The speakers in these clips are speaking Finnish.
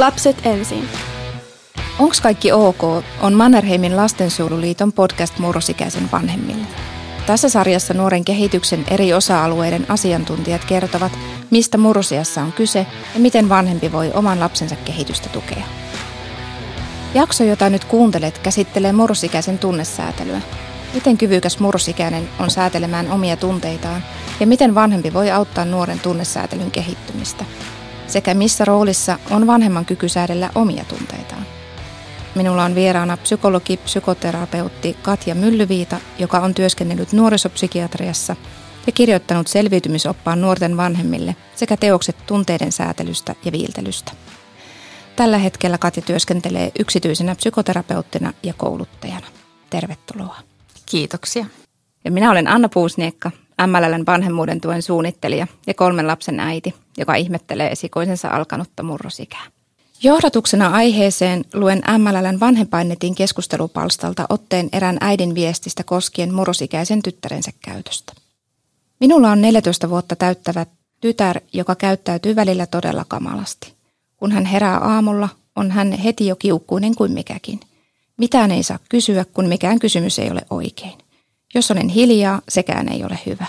Lapset ensin. Onks kaikki ok on Mannerheimin lastensuojeluliiton podcast murrosikäisen vanhemmille. Tässä sarjassa nuoren kehityksen eri osa-alueiden asiantuntijat kertovat, mistä murrosiassa on kyse ja miten vanhempi voi oman lapsensa kehitystä tukea. Jakso, jota nyt kuuntelet, käsittelee murrosikäisen tunnesäätelyä. Miten kyvykäs murrosikäinen on säätelemään omia tunteitaan ja miten vanhempi voi auttaa nuoren tunnesäätelyn kehittymistä – sekä missä roolissa on vanhemman kyky säädellä omia tunteitaan. Minulla on vieraana psykologi, psykoterapeutti Katja Myllyviita, joka on työskennellyt nuorisopsykiatriassa ja kirjoittanut selviytymisoppaan nuorten vanhemmille sekä teokset tunteiden säätelystä ja viiltelystä. Tällä hetkellä Katja työskentelee yksityisenä psykoterapeuttina ja kouluttajana. Tervetuloa. Kiitoksia. Ja minä olen Anna Puusniekka, MLLn vanhemmuuden tuen suunnittelija ja kolmen lapsen äiti, joka ihmettelee esikoisensa alkanutta murrosikää. Johdatuksena aiheeseen luen MLLn vanhempainetin keskustelupalstalta otteen erään äidin viestistä koskien murrosikäisen tyttärensä käytöstä. Minulla on 14 vuotta täyttävä tytär, joka käyttäytyy välillä todella kamalasti. Kun hän herää aamulla, on hän heti jo kiukkuinen kuin mikäkin. Mitään ei saa kysyä, kun mikään kysymys ei ole oikein. Jos olen hiljaa, sekään ei ole hyvä.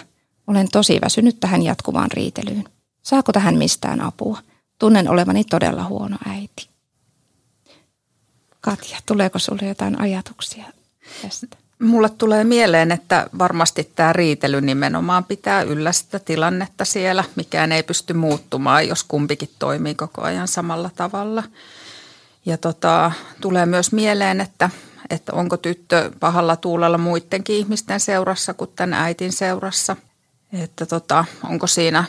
Olen tosi väsynyt tähän jatkuvaan riitelyyn. Saako tähän mistään apua? Tunnen olevani todella huono äiti. Katja, tuleeko sinulle jotain ajatuksia tästä? Mulle tulee mieleen, että varmasti tämä riitely nimenomaan pitää yllä sitä tilannetta siellä. Mikään ei pysty muuttumaan, jos kumpikin toimii koko ajan samalla tavalla. Ja tota, tulee myös mieleen, että että onko tyttö pahalla tuulella muidenkin ihmisten seurassa kuin tämän äitin seurassa. Että tota, onko siinä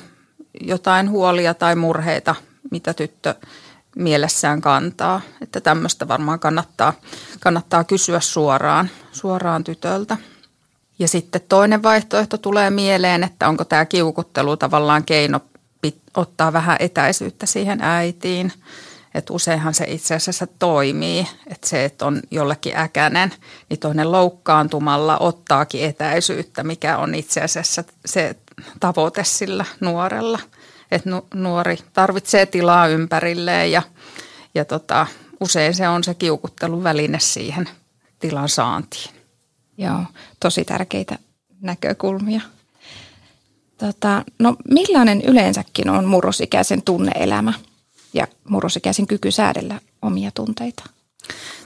jotain huolia tai murheita, mitä tyttö mielessään kantaa. Että tämmöistä varmaan kannattaa, kannattaa kysyä suoraan, suoraan tytöltä. Ja sitten toinen vaihtoehto tulee mieleen, että onko tämä kiukuttelu tavallaan keino ottaa vähän etäisyyttä siihen äitiin – että useinhan se itse asiassa toimii, että se, että on jollekin äkänen, niin toinen loukkaantumalla ottaakin etäisyyttä, mikä on itse asiassa se tavoite sillä nuorella. Että nuori tarvitsee tilaa ympärilleen ja, ja tota, usein se on se kiukuttelun väline siihen tilan saantiin. Joo, tosi tärkeitä näkökulmia. Tota, no millainen yleensäkin on murrosikäisen tunneelämä? Ja murrosikäisen kyky säädellä omia tunteita.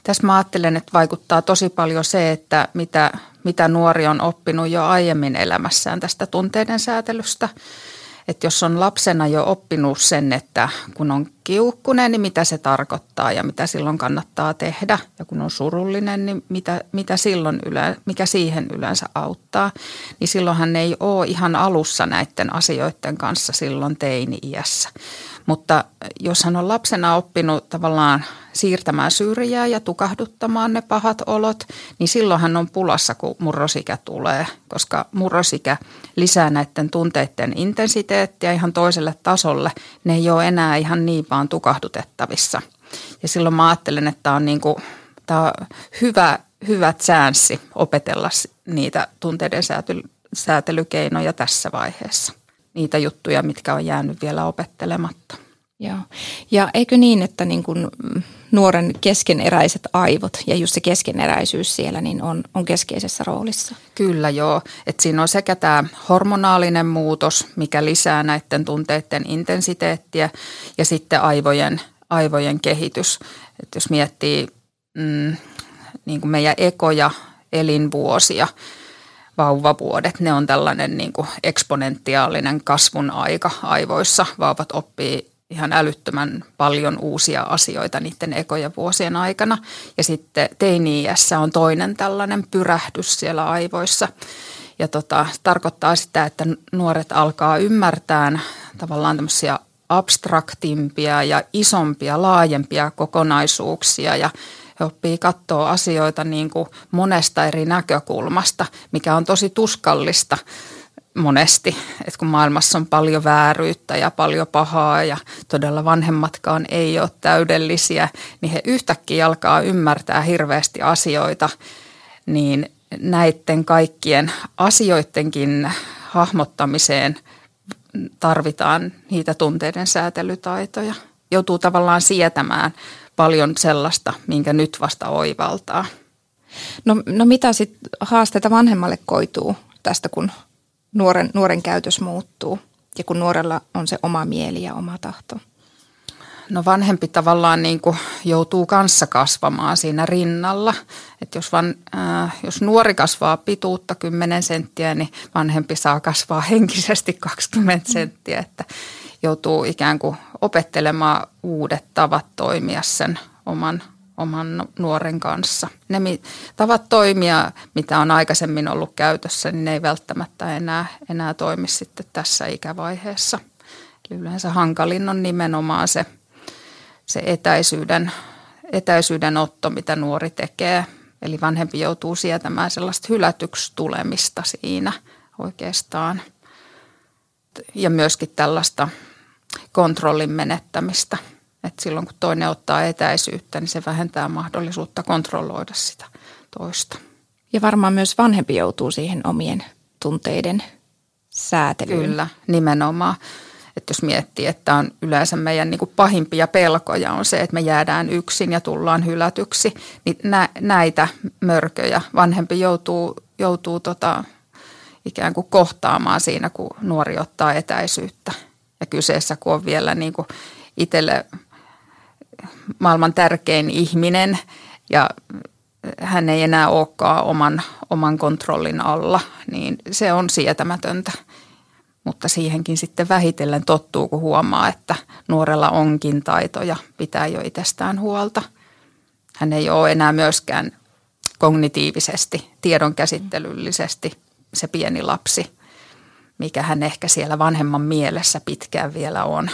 Tässä mä ajattelen, että vaikuttaa tosi paljon se, että mitä, mitä nuori on oppinut jo aiemmin elämässään tästä tunteiden säätelystä. Että jos on lapsena jo oppinut sen, että kun on kiukkunen, niin mitä se tarkoittaa ja mitä silloin kannattaa tehdä. Ja kun on surullinen, niin mitä, mitä silloin yle, mikä siihen yleensä auttaa. Niin silloinhan ei ole ihan alussa näiden asioiden kanssa silloin teini-iässä. Mutta jos hän on lapsena oppinut tavallaan siirtämään syrjää ja tukahduttamaan ne pahat olot, niin silloin hän on pulassa, kun murrosikä tulee, koska murrosikä lisää näiden tunteiden intensiteettiä ihan toiselle tasolle. Ne ei ole enää ihan niin vaan tukahdutettavissa. Ja silloin mä ajattelen, että tämä on, niin kuin, tämä on hyvä, hyvä chanssi opetella niitä tunteiden säätelykeinoja tässä vaiheessa niitä juttuja, mitkä on jäänyt vielä opettelematta. Joo. Ja eikö niin, että niin kuin nuoren keskeneräiset aivot ja just se keskeneräisyys siellä niin on, on keskeisessä roolissa? Kyllä joo. Et siinä on sekä tämä hormonaalinen muutos, mikä lisää näiden tunteiden intensiteettiä ja sitten aivojen, aivojen kehitys. Et jos miettii mm, niin kuin meidän ekoja elinvuosia – vauvavuodet, ne on tällainen niin kuin eksponentiaalinen kasvun aika aivoissa. Vauvat oppii ihan älyttömän paljon uusia asioita niiden ekojen vuosien aikana. Ja sitten teini on toinen tällainen pyrähdys siellä aivoissa. Ja tota, tarkoittaa sitä, että nuoret alkaa ymmärtää tavallaan tämmöisiä abstraktimpia ja isompia, laajempia kokonaisuuksia ja he oppii katsoa asioita niin kuin monesta eri näkökulmasta, mikä on tosi tuskallista monesti, että kun maailmassa on paljon vääryyttä ja paljon pahaa ja todella vanhemmatkaan ei ole täydellisiä, niin he yhtäkkiä alkaa ymmärtää hirveästi asioita, niin näiden kaikkien asioidenkin hahmottamiseen tarvitaan niitä tunteiden säätelytaitoja. joutuu tavallaan sietämään paljon sellaista, minkä nyt vasta oivaltaa. No, no mitä sitten haasteita vanhemmalle koituu tästä, kun nuoren, nuoren käytös muuttuu ja kun nuorella on se oma mieli ja oma tahto? No vanhempi tavallaan niin kuin joutuu kanssa kasvamaan siinä rinnalla. Että jos, van, äh, jos nuori kasvaa pituutta 10 senttiä, niin vanhempi saa kasvaa henkisesti 20 senttiä. Että joutuu ikään kuin opettelemaan uudet tavat toimia sen oman, oman nuoren kanssa. Ne tavat toimia, mitä on aikaisemmin ollut käytössä, niin ne ei välttämättä enää, enää toimi sitten tässä ikävaiheessa. Eli yleensä hankalin on nimenomaan se – se etäisyyden, etäisyyden otto, mitä nuori tekee. Eli vanhempi joutuu sietämään sellaista hylätyksi tulemista siinä oikeastaan. Ja myöskin tällaista kontrollin menettämistä. että silloin kun toinen ottaa etäisyyttä, niin se vähentää mahdollisuutta kontrolloida sitä toista. Ja varmaan myös vanhempi joutuu siihen omien tunteiden säätelyyn. Kyllä, nimenomaan. Että jos miettii, että on yleensä meidän niin kuin pahimpia pelkoja on se, että me jäädään yksin ja tullaan hylätyksi, niin nä, näitä mörköjä vanhempi joutuu, joutuu tota, ikään kuin kohtaamaan siinä, kun nuori ottaa etäisyyttä. Ja kyseessä, kun on vielä niin kuin itselle maailman tärkein ihminen ja hän ei enää olekaan oman, oman kontrollin alla, niin se on sietämätöntä mutta siihenkin sitten vähitellen tottuu, kun huomaa, että nuorella onkin taitoja pitää jo itsestään huolta. Hän ei ole enää myöskään kognitiivisesti, tiedonkäsittelyllisesti se pieni lapsi, mikä hän ehkä siellä vanhemman mielessä pitkään vielä on.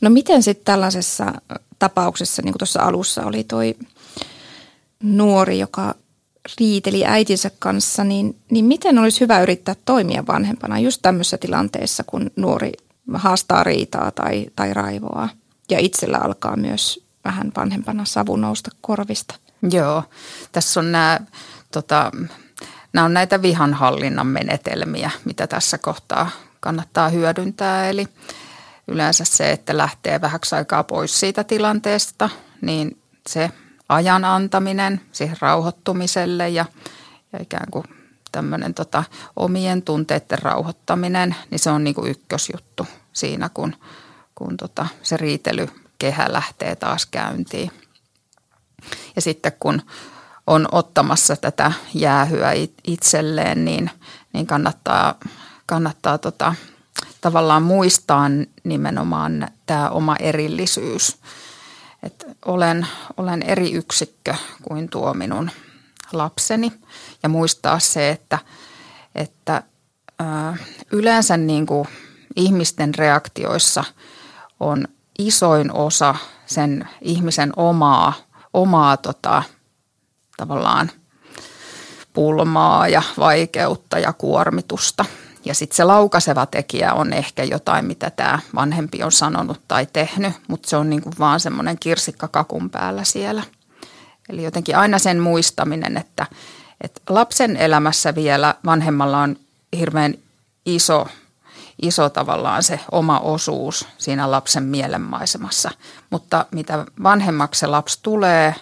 No miten sitten tällaisessa tapauksessa, niin kuin tuossa alussa oli toi nuori, joka riiteli äitinsä kanssa, niin, niin miten olisi hyvä yrittää toimia vanhempana just tämmöisessä tilanteessa, kun nuori haastaa riitaa tai, tai raivoa ja itsellä alkaa myös vähän vanhempana savu nousta korvista? Joo, tässä on nämä, tota, nämä on näitä vihanhallinnan menetelmiä, mitä tässä kohtaa kannattaa hyödyntää. Eli yleensä se, että lähtee vähäksi aikaa pois siitä tilanteesta, niin se ajan antaminen siihen rauhoittumiselle ja, ja ikään kuin tämmöinen tota, omien tunteiden rauhoittaminen, niin se on niin kuin ykkösjuttu siinä, kun, kun tota, se riitelykehä lähtee taas käyntiin. Ja sitten kun on ottamassa tätä jäähyä itselleen, niin, niin kannattaa, kannattaa tota, tavallaan muistaa nimenomaan tämä oma erillisyys – että olen, olen eri yksikkö kuin tuo minun lapseni. Ja muistaa se, että, että ö, yleensä niin kuin ihmisten reaktioissa on isoin osa sen ihmisen omaa, omaa tota, tavallaan pulmaa ja vaikeutta ja kuormitusta – ja sitten se laukaseva tekijä on ehkä jotain, mitä tämä vanhempi on sanonut tai tehnyt, mutta se on niinku vaan semmoinen kirsikka kakun päällä siellä. Eli jotenkin aina sen muistaminen, että, että lapsen elämässä vielä vanhemmalla on hirveän iso, iso tavallaan se oma osuus siinä lapsen mielenmaisemassa. Mutta mitä vanhemmaksi se lapsi tulee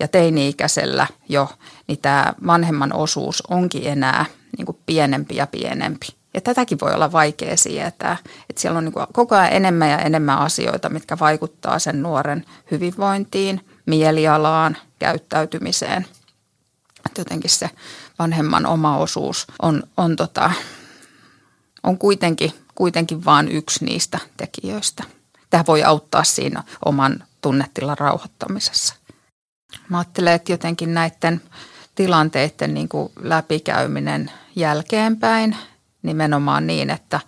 ja teini-ikäisellä jo, niin tämä vanhemman osuus onkin enää niin kuin pienempi ja pienempi. Ja tätäkin voi olla vaikea sietää, että siellä on niin kuin koko ajan enemmän ja enemmän asioita, mitkä vaikuttaa sen nuoren hyvinvointiin, mielialaan, käyttäytymiseen. Että jotenkin se vanhemman oma osuus on, on, tota, on kuitenkin, kuitenkin vain yksi niistä tekijöistä. Tämä voi auttaa siinä oman tunnetilan rauhoittamisessa. Mä ajattelen, että jotenkin näiden tilanteiden niin kuin läpikäyminen jälkeenpäin nimenomaan niin, että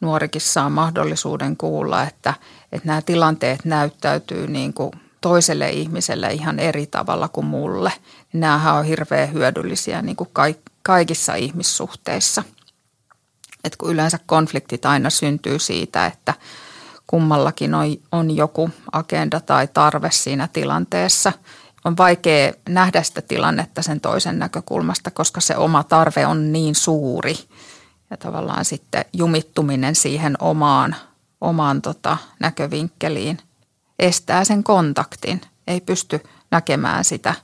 nuorikin saa mahdollisuuden kuulla, että, että nämä tilanteet näyttäytyy niin kuin toiselle ihmiselle ihan eri tavalla kuin mulle. Nämähän on hirveän hyödyllisiä niin kuin kaikissa ihmissuhteissa. Et kun yleensä konfliktit aina syntyy siitä, että kummallakin on, on joku agenda tai tarve siinä tilanteessa – on vaikea nähdä sitä tilannetta sen toisen näkökulmasta, koska se oma tarve on niin suuri. Ja tavallaan sitten jumittuminen siihen omaan, omaan tota, näkövinkkeliin, estää sen kontaktin, ei pysty näkemään sitä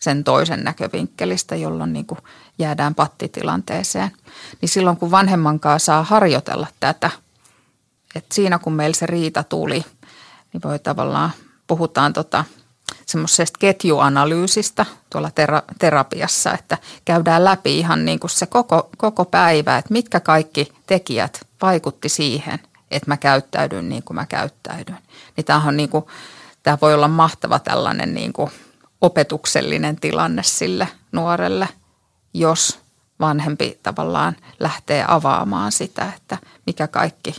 sen toisen näkövinkkelistä, jolloin niin kuin jäädään pattitilanteeseen. Niin silloin kun vanhemman kanssa saa harjoitella tätä, että siinä kun meillä se riita tuli, niin voi tavallaan, puhutaan tota, semmoisesta ketjuanalyysistä tuolla tera- terapiassa, että käydään läpi ihan niin kuin se koko, koko päivä, että mitkä kaikki tekijät vaikutti siihen, että mä käyttäydyn niin kuin mä käyttäydyn. Niin tämähän on niin kuin, tämä voi olla mahtava tällainen niin kuin opetuksellinen tilanne sille nuorelle, jos vanhempi tavallaan lähtee avaamaan sitä, että mikä kaikki,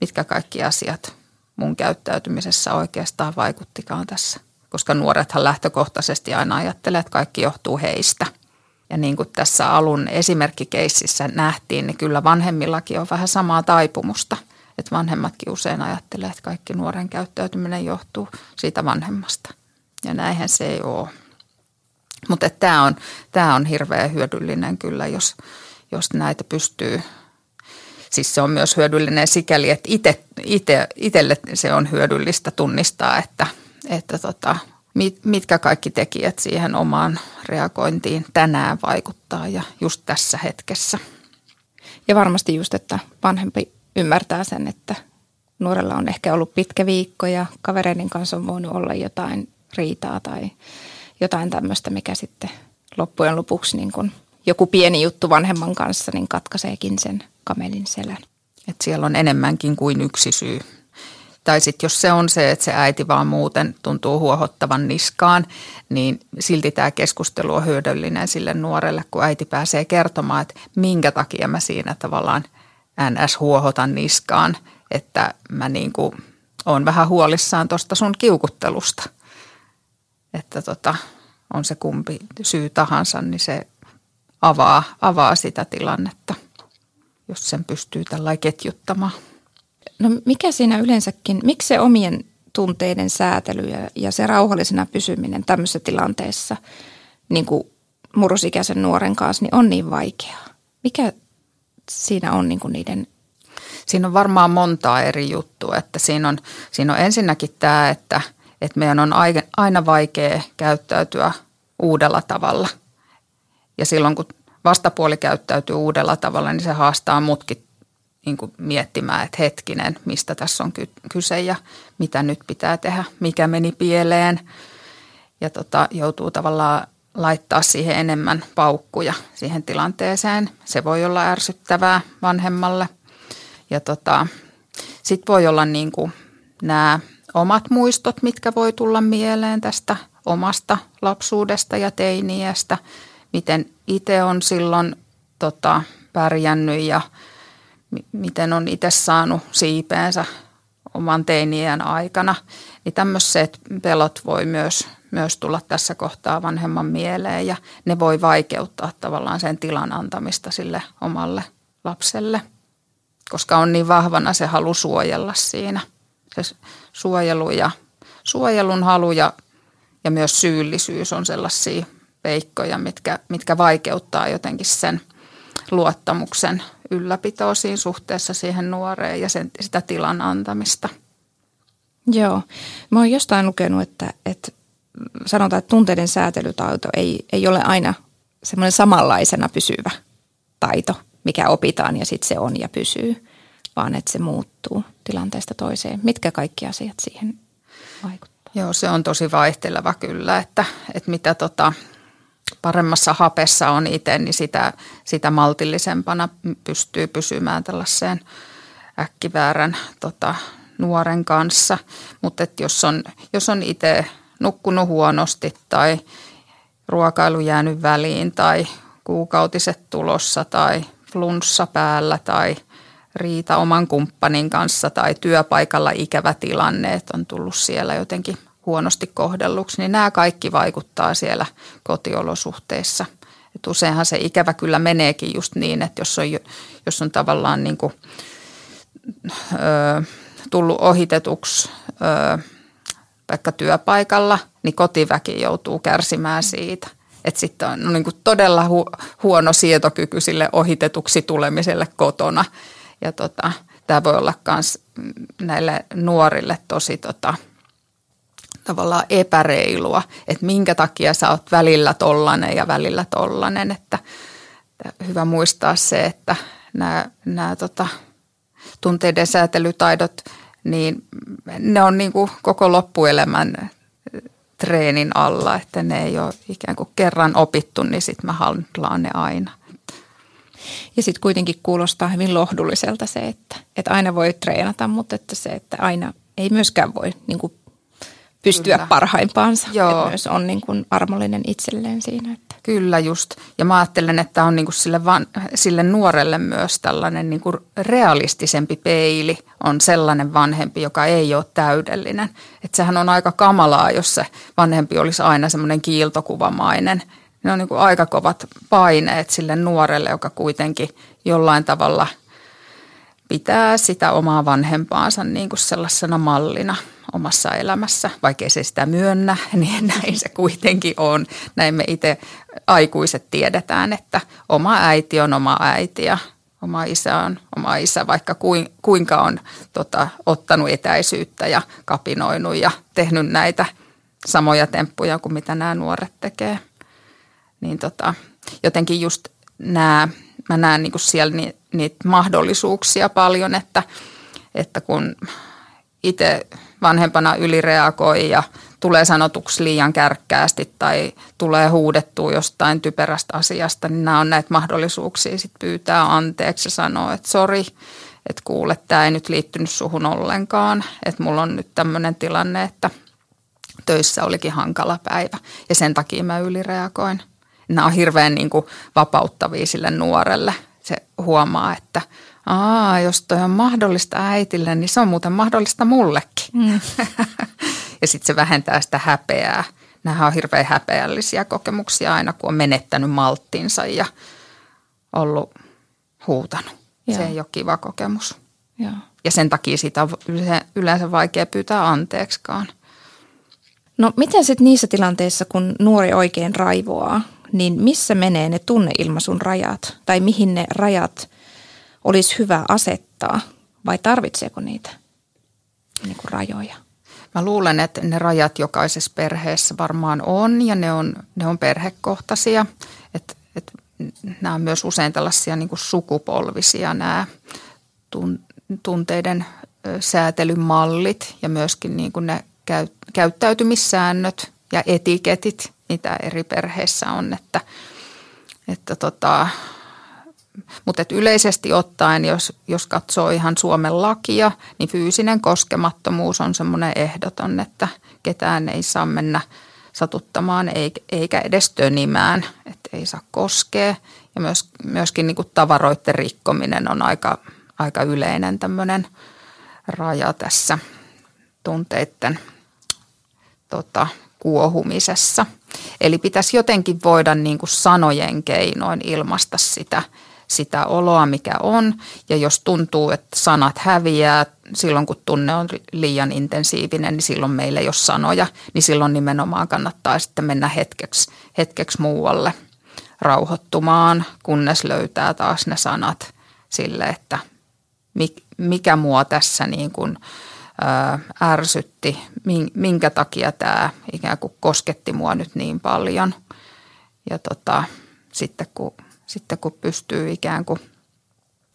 mitkä kaikki asiat mun käyttäytymisessä oikeastaan vaikuttikaan tässä. Koska nuorethan lähtökohtaisesti aina ajattelee, että kaikki johtuu heistä. Ja niin kuin tässä alun esimerkkikeississä nähtiin, niin kyllä vanhemmillakin on vähän samaa taipumusta. Että vanhemmatkin usein ajattelee, että kaikki nuoren käyttäytyminen johtuu siitä vanhemmasta. Ja näinhän se ei ole. Mutta tämä on, tää on hirveän hyödyllinen kyllä, jos, jos näitä pystyy Siis se on myös hyödyllinen sikäli, että itselle se on hyödyllistä tunnistaa, että, että tota, mit, mitkä kaikki tekijät siihen omaan reagointiin tänään vaikuttaa ja just tässä hetkessä. Ja varmasti just, että vanhempi ymmärtää sen, että nuorella on ehkä ollut pitkä viikko ja kavereiden kanssa on voinut olla jotain riitaa tai jotain tämmöistä, mikä sitten loppujen lopuksi niin kun joku pieni juttu vanhemman kanssa, niin katkaiseekin sen kamelin selän. Et siellä on enemmänkin kuin yksi syy. Tai sitten jos se on se, että se äiti vaan muuten tuntuu huohottavan niskaan, niin silti tämä keskustelu on hyödyllinen sille nuorelle, kun äiti pääsee kertomaan, että minkä takia mä siinä tavallaan ns. huohotan niskaan, että mä niin kuin on vähän huolissaan tuosta sun kiukuttelusta. Että tota, on se kumpi syy tahansa, niin se avaa, avaa sitä tilannetta – jos sen pystyy tällä ketjuttamaan. No mikä siinä yleensäkin, miksi se omien tunteiden säätely ja, ja se rauhallisena pysyminen tämmöisessä tilanteessa niin kuin murrosikäisen nuoren kanssa niin on niin vaikeaa? Mikä siinä on niin kuin niiden Siinä on varmaan montaa eri juttua. Että siinä, on, siinä on ensinnäkin tämä, että, että meidän on aina vaikea käyttäytyä uudella tavalla. Ja silloin kun vastapuoli käyttäytyy uudella tavalla, niin se haastaa mutkin niin kuin miettimään, että hetkinen, mistä tässä on kyse ja mitä nyt pitää tehdä, mikä meni pieleen. Ja tota, joutuu tavallaan laittaa siihen enemmän paukkuja siihen tilanteeseen. Se voi olla ärsyttävää vanhemmalle. Ja tota, sitten voi olla niin kuin nämä omat muistot, mitkä voi tulla mieleen tästä omasta lapsuudesta ja teiniästä – miten itse on silloin tota, pärjännyt ja miten on itse saanut siipeensä oman teinien aikana. Niin tämmöiset pelot voi myös, myös tulla tässä kohtaa vanhemman mieleen ja ne voi vaikeuttaa tavallaan sen tilan antamista sille omalle lapselle, koska on niin vahvana se halu suojella siinä. Se suojelu ja suojelun halu ja, ja myös syyllisyys on sellaisia peikkoja, mitkä, mitkä vaikeuttaa jotenkin sen luottamuksen ylläpitoa siinä suhteessa siihen nuoreen ja sen, sitä tilan antamista. Joo. Mä oon jostain lukenut, että, että sanotaan, että tunteiden säätelytaito ei, ei ole aina semmoinen samanlaisena pysyvä taito, mikä opitaan ja sitten se on ja pysyy, vaan että se muuttuu tilanteesta toiseen. Mitkä kaikki asiat siihen vaikuttavat? Joo, se on tosi vaihteleva kyllä, että, että mitä tota, paremmassa hapessa on itse, niin sitä, sitä maltillisempana pystyy pysymään tällaiseen äkkiväärän tota, nuoren kanssa. Mutta jos on, jos on itse nukkunut huonosti tai ruokailu jäänyt väliin tai kuukautiset tulossa tai flunssa päällä tai riita oman kumppanin kanssa tai työpaikalla ikävä tilanne, että on tullut siellä jotenkin huonosti kohdelluksi, niin nämä kaikki vaikuttaa siellä kotiolosuhteissa. Et useinhan se ikävä kyllä meneekin just niin, että jos on, jos on tavallaan niin kuin, ö, tullut ohitetuksi ö, vaikka työpaikalla, niin kotiväki joutuu kärsimään siitä. Että sitten on niin kuin todella hu, huono sietokyky sille ohitetuksi tulemiselle kotona. Ja tota, tämä voi olla myös näille nuorille tosi tota, tavallaan epäreilua, että minkä takia sä oot välillä tollanen ja välillä tollanen. Että, että hyvä muistaa se, että nämä, nämä tota, tunteiden säätelytaidot, niin ne on niin kuin koko loppuelämän treenin alla, että ne ei ole ikään kuin kerran opittu, niin sitten mä handlaan ne aina. Ja sitten kuitenkin kuulostaa hyvin lohdulliselta se, että, että aina voi treenata, mutta että se, että aina ei myöskään voi niin kuin pystyä Kyllä. parhaimpaansa. Joo. Että myös on niin kuin armollinen itselleen siinä. Että. Kyllä just. Ja mä ajattelen, että on niin kuin sille, van, sille nuorelle myös tällainen niin kuin realistisempi peili on sellainen vanhempi, joka ei ole täydellinen. Että sehän on aika kamalaa, jos se vanhempi olisi aina semmoinen kiiltokuvamainen. Ne on niin kuin aika kovat paineet sille nuorelle, joka kuitenkin jollain tavalla pitää sitä omaa vanhempaansa niin kuin sellaisena mallina – omassa elämässä, vaikkei se sitä myönnä, niin näin se kuitenkin on. Näin me itse aikuiset tiedetään, että oma äiti on oma äiti ja oma isä on oma isä, vaikka kuinka on tota, ottanut etäisyyttä ja kapinoinut ja tehnyt näitä samoja temppuja kuin mitä nämä nuoret tekee. Niin tota, jotenkin just nämä, mä näen niinku siellä ni, niitä mahdollisuuksia paljon, että, että kun itse vanhempana ylireagoi ja tulee sanotuksi liian kärkkäästi tai tulee huudettua jostain typerästä asiasta, niin nämä on näitä mahdollisuuksia sitten pyytää anteeksi ja sanoa, että sori, että kuule, tämä ei nyt liittynyt suhun ollenkaan, että mulla on nyt tämmöinen tilanne, että töissä olikin hankala päivä ja sen takia mä ylireagoin. Nämä on hirveän niin kuin vapauttavia sille nuorelle. Se huomaa, että – Aa, jos toi on mahdollista äitille, niin se on muuten mahdollista mullekin. Mm. ja sitten se vähentää sitä häpeää. Nämä on hirveän häpeällisiä kokemuksia aina, kun on menettänyt malttinsa ja ollut huutanut. Joo. Se ei ole kiva kokemus. Joo. Ja sen takia sitä on yleensä vaikea pyytää anteeksikaan. No miten sitten niissä tilanteissa, kun nuori oikein raivoaa, niin missä menee ne tunneilmaisun rajat? Tai mihin ne rajat olisi hyvä asettaa vai tarvitseeko niitä niin kuin rajoja? Mä luulen, että ne rajat jokaisessa perheessä varmaan on ja ne on, ne on perhekohtaisia. että et, nämä on myös usein tällaisia niin kuin sukupolvisia nämä tunteiden säätelymallit ja myöskin niin kuin ne käy, käyttäytymissäännöt ja etiketit, mitä eri perheissä on. Että, että tota, mutta yleisesti ottaen, jos, jos katsoo ihan Suomen lakia, niin fyysinen koskemattomuus on semmoinen ehdoton, että ketään ei saa mennä satuttamaan eikä edes tönimään, että ei saa koskea. Ja myös, myöskin niin kuin tavaroiden rikkominen on aika, aika yleinen tämmöinen raja tässä tunteiden tota, kuohumisessa. Eli pitäisi jotenkin voida niin kuin sanojen keinoin ilmaista sitä – sitä oloa, mikä on. Ja jos tuntuu, että sanat häviää silloin, kun tunne on liian intensiivinen, niin silloin meillä ei ole sanoja, niin silloin nimenomaan kannattaa sitten mennä hetkeksi, hetkeksi muualle rauhoittumaan, kunnes löytää taas ne sanat sille, että mikä mua tässä niin kuin, ärsytti, minkä takia tämä ikään kuin kosketti mua nyt niin paljon. Ja tota, sitten kun sitten kun pystyy ikään kuin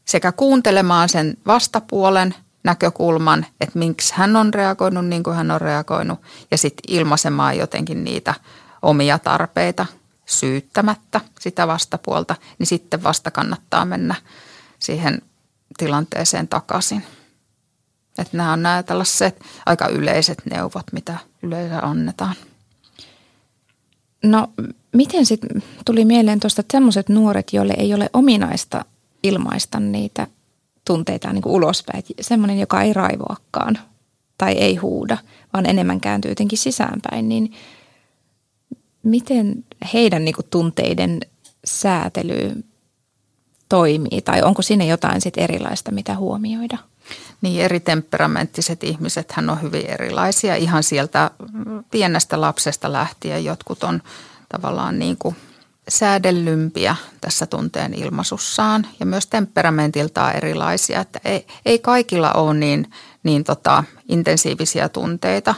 sekä kuuntelemaan sen vastapuolen näkökulman, että miksi hän on reagoinut niin kuin hän on reagoinut ja sitten ilmaisemaan jotenkin niitä omia tarpeita syyttämättä sitä vastapuolta, niin sitten vasta kannattaa mennä siihen tilanteeseen takaisin. Että nämä on nämä tällaiset aika yleiset neuvot, mitä yleensä annetaan. No miten sitten tuli mieleen tuosta, että sellaiset nuoret, joille ei ole ominaista ilmaista niitä tunteita niin kuin ulospäin, semmoinen, joka ei raivoakaan tai ei huuda, vaan enemmän kääntyy jotenkin sisäänpäin, niin miten heidän niin kuin tunteiden säätely toimii tai onko sinne jotain sit erilaista, mitä huomioida? Niin eri temperamenttiset ihmiset hän on hyvin erilaisia ihan sieltä pienestä lapsesta lähtien. Jotkut on tavallaan niin kuin säädellympiä tässä tunteen ilmaisussaan ja myös temperamentiltaan erilaisia. Että ei, ei kaikilla ole niin, niin tota, intensiivisiä tunteita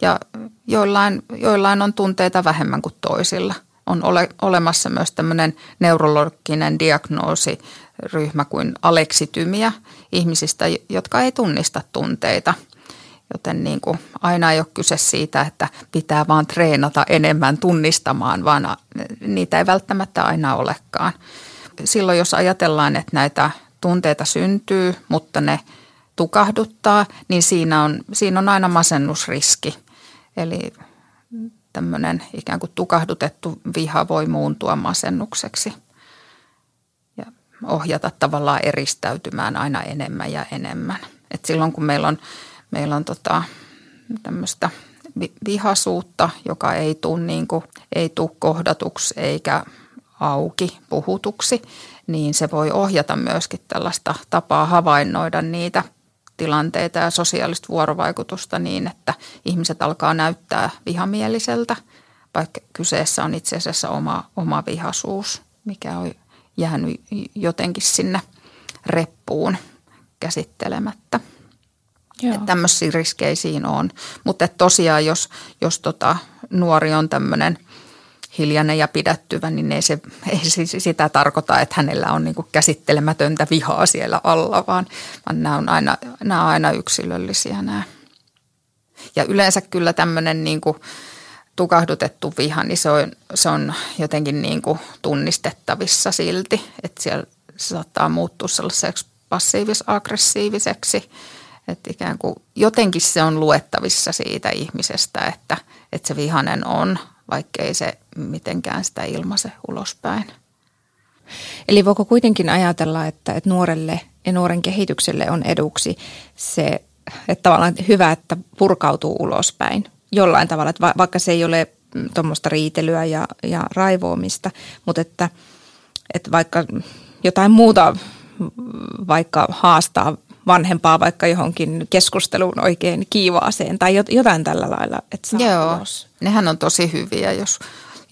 ja joillain, joillain on tunteita vähemmän kuin toisilla. On ole, olemassa myös tämmöinen neurologinen diagnoosiryhmä kuin aleksitymiä ihmisistä, jotka ei tunnista tunteita – Joten niin kuin aina ei ole kyse siitä, että pitää vaan treenata enemmän tunnistamaan, vaan niitä ei välttämättä aina olekaan. Silloin jos ajatellaan, että näitä tunteita syntyy, mutta ne tukahduttaa, niin siinä on, siinä on aina masennusriski. Eli tämmöinen ikään kuin tukahdutettu viha voi muuntua masennukseksi ohjata tavallaan eristäytymään aina enemmän ja enemmän. Et silloin kun meillä on meillä on tota, tämmöistä vihasuutta, joka ei tule niin ei kohdatuksi eikä auki puhutuksi, niin se voi ohjata myöskin tällaista tapaa havainnoida niitä tilanteita ja sosiaalista vuorovaikutusta niin, että ihmiset alkaa näyttää vihamieliseltä, vaikka kyseessä on itse asiassa oma, oma vihasuus, mikä on jäänyt jotenkin sinne reppuun käsittelemättä. Että tämmöisiä riskejä siinä on. Mutta tosiaan, jos, jos tota, nuori on tämmöinen hiljainen ja pidättyvä, niin ei se ei sitä tarkoita, että hänellä on niinku käsittelemätöntä vihaa siellä alla, vaan, vaan nämä on aina, nämä on aina yksilöllisiä nämä. Ja yleensä kyllä tämmöinen niinku tukahdutettu viha, niin se on, se on jotenkin niinku tunnistettavissa silti, että siellä se saattaa muuttua sellaiseksi passiivis-aggressiiviseksi – että ikään kuin jotenkin se on luettavissa siitä ihmisestä, että, että se vihanen on, vaikkei se mitenkään sitä ilmaise ulospäin. Eli voiko kuitenkin ajatella, että, että nuorelle ja nuoren kehitykselle on eduksi se, että tavallaan hyvä, että purkautuu ulospäin jollain tavalla, että vaikka se ei ole tuommoista riitelyä ja, ja raivoamista, mutta että, että vaikka jotain muuta vaikka haastaa vanhempaa vaikka johonkin keskusteluun oikein kiivaaseen tai jotain tällä lailla, että saa Joo, ulos. nehän on tosi hyviä, jos,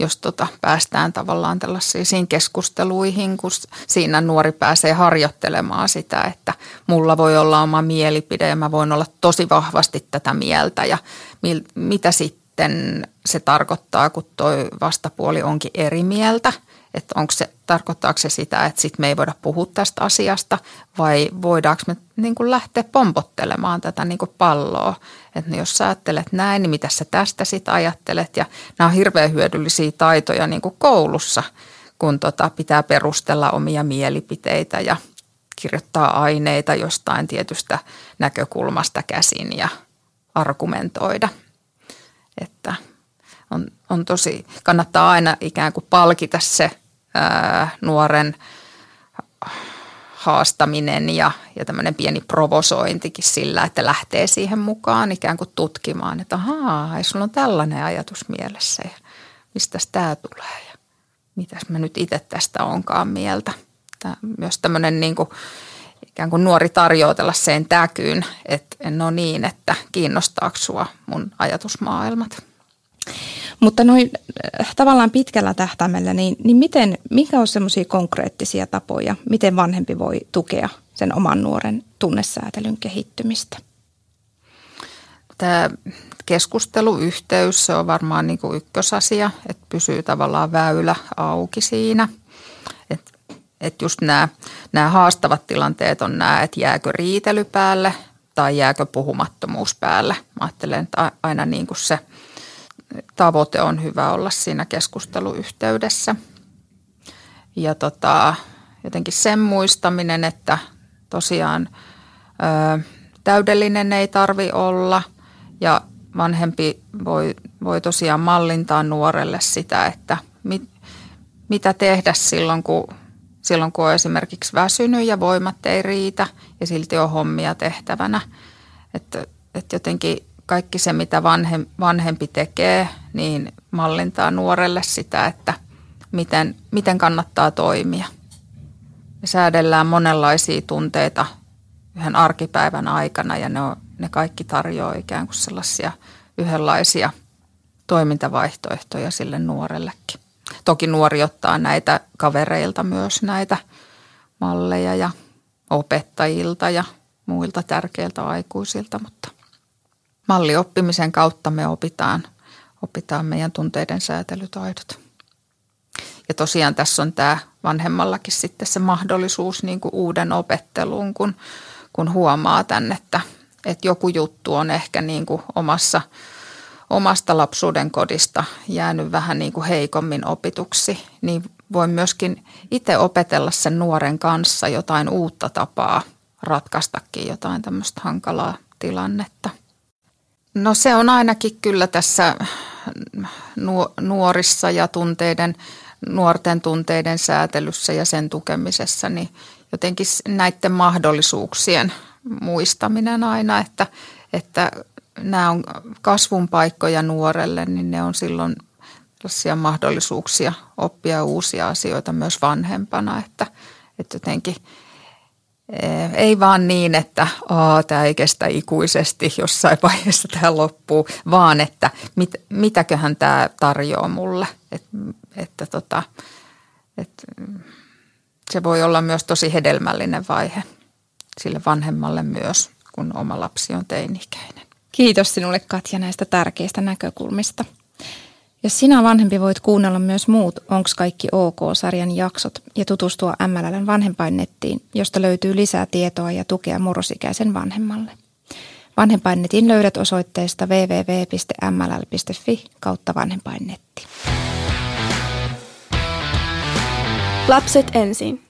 jos tota, päästään tavallaan tällaisiin keskusteluihin, kun siinä nuori pääsee harjoittelemaan sitä, että mulla voi olla oma mielipide ja mä voin olla tosi vahvasti tätä mieltä. Ja mil, mitä sitten se tarkoittaa, kun toi vastapuoli onkin eri mieltä – että onko se, tarkoittaako se sitä, että sit me ei voida puhua tästä asiasta vai voidaanko me niin kuin lähteä pompottelemaan tätä niin kuin palloa. Että jos sä ajattelet näin, niin mitä sä tästä sitten ajattelet ja nämä on hirveän hyödyllisiä taitoja niin kuin koulussa, kun tota pitää perustella omia mielipiteitä ja kirjoittaa aineita jostain tietystä näkökulmasta käsin ja argumentoida. Että on, on tosi, kannattaa aina ikään kuin palkita se ää, nuoren haastaminen ja, ja tämmöinen pieni provosointikin sillä, että lähtee siihen mukaan ikään kuin tutkimaan, että ahaa, ei sulla on tällainen ajatus mielessä ja mistä tämä tulee ja mitäs mä nyt itse tästä onkaan mieltä. Tämä, myös tämmöinen niin kuin, ikään kuin nuori tarjoutella sen täkyyn, että no niin, että kiinnostaako sua mun ajatusmaailmat. Mutta noin äh, tavallaan pitkällä tähtäimellä, niin, niin miten, mikä on semmoisia konkreettisia tapoja, miten vanhempi voi tukea sen oman nuoren tunnesäätelyn kehittymistä? Tämä keskusteluyhteys, se on varmaan niin kuin ykkösasia, että pysyy tavallaan väylä auki siinä. Että et just nämä, nämä haastavat tilanteet on nämä, että jääkö riitely päälle tai jääkö puhumattomuus päälle. Mä ajattelen, että aina niin kuin se – tavoite on hyvä olla siinä keskusteluyhteydessä. Ja tota, jotenkin sen muistaminen, että tosiaan ö, täydellinen ei tarvi olla ja vanhempi voi, voi tosiaan mallintaa nuorelle sitä, että mit, mitä tehdä silloin kun, silloin, kun on esimerkiksi väsynyt ja voimat ei riitä ja silti on hommia tehtävänä. Että, että jotenkin kaikki se, mitä vanhempi tekee, niin mallintaa nuorelle sitä, että miten, miten kannattaa toimia. Me säädellään monenlaisia tunteita yhden arkipäivän aikana ja ne, on, ne kaikki tarjoaa ikään kuin sellaisia yhdenlaisia toimintavaihtoehtoja sille nuorellekin. Toki nuori ottaa näitä kavereilta myös näitä malleja ja opettajilta ja muilta tärkeiltä aikuisilta, mutta mallioppimisen kautta me opitaan, opitaan meidän tunteiden säätelytaidot. Ja tosiaan tässä on tämä vanhemmallakin sitten se mahdollisuus niin kuin uuden opetteluun, kun, kun huomaa tämän, että, että joku juttu on ehkä niin kuin omassa, omasta lapsuuden kodista jäänyt vähän niin kuin heikommin opituksi, niin voi myöskin itse opetella sen nuoren kanssa jotain uutta tapaa ratkaistakin jotain tämmöistä hankalaa tilannetta. No se on ainakin kyllä tässä nuorissa ja tunteiden, nuorten tunteiden säätelyssä ja sen tukemisessa, niin jotenkin näiden mahdollisuuksien muistaminen aina, että, että nämä on kasvun paikkoja nuorelle, niin ne on silloin tällaisia mahdollisuuksia oppia uusia asioita myös vanhempana, että, että jotenkin – ei vaan niin, että tämä ei kestä ikuisesti, jossain vaiheessa tämä loppuu, vaan että mit, mitäköhän tämä tarjoaa mulle. Et, että tota, et, se voi olla myös tosi hedelmällinen vaihe sille vanhemmalle myös, kun oma lapsi on teini-ikäinen. Kiitos sinulle Katja näistä tärkeistä näkökulmista. Jos sinä vanhempi voit kuunnella myös muut Onks kaikki OK-sarjan jaksot ja tutustua MLLn vanhempainnettiin, josta löytyy lisää tietoa ja tukea murrosikäisen vanhemmalle. Vanhempainnetin löydät osoitteesta www.mll.fi kautta vanhempainnetti. Lapset ensin.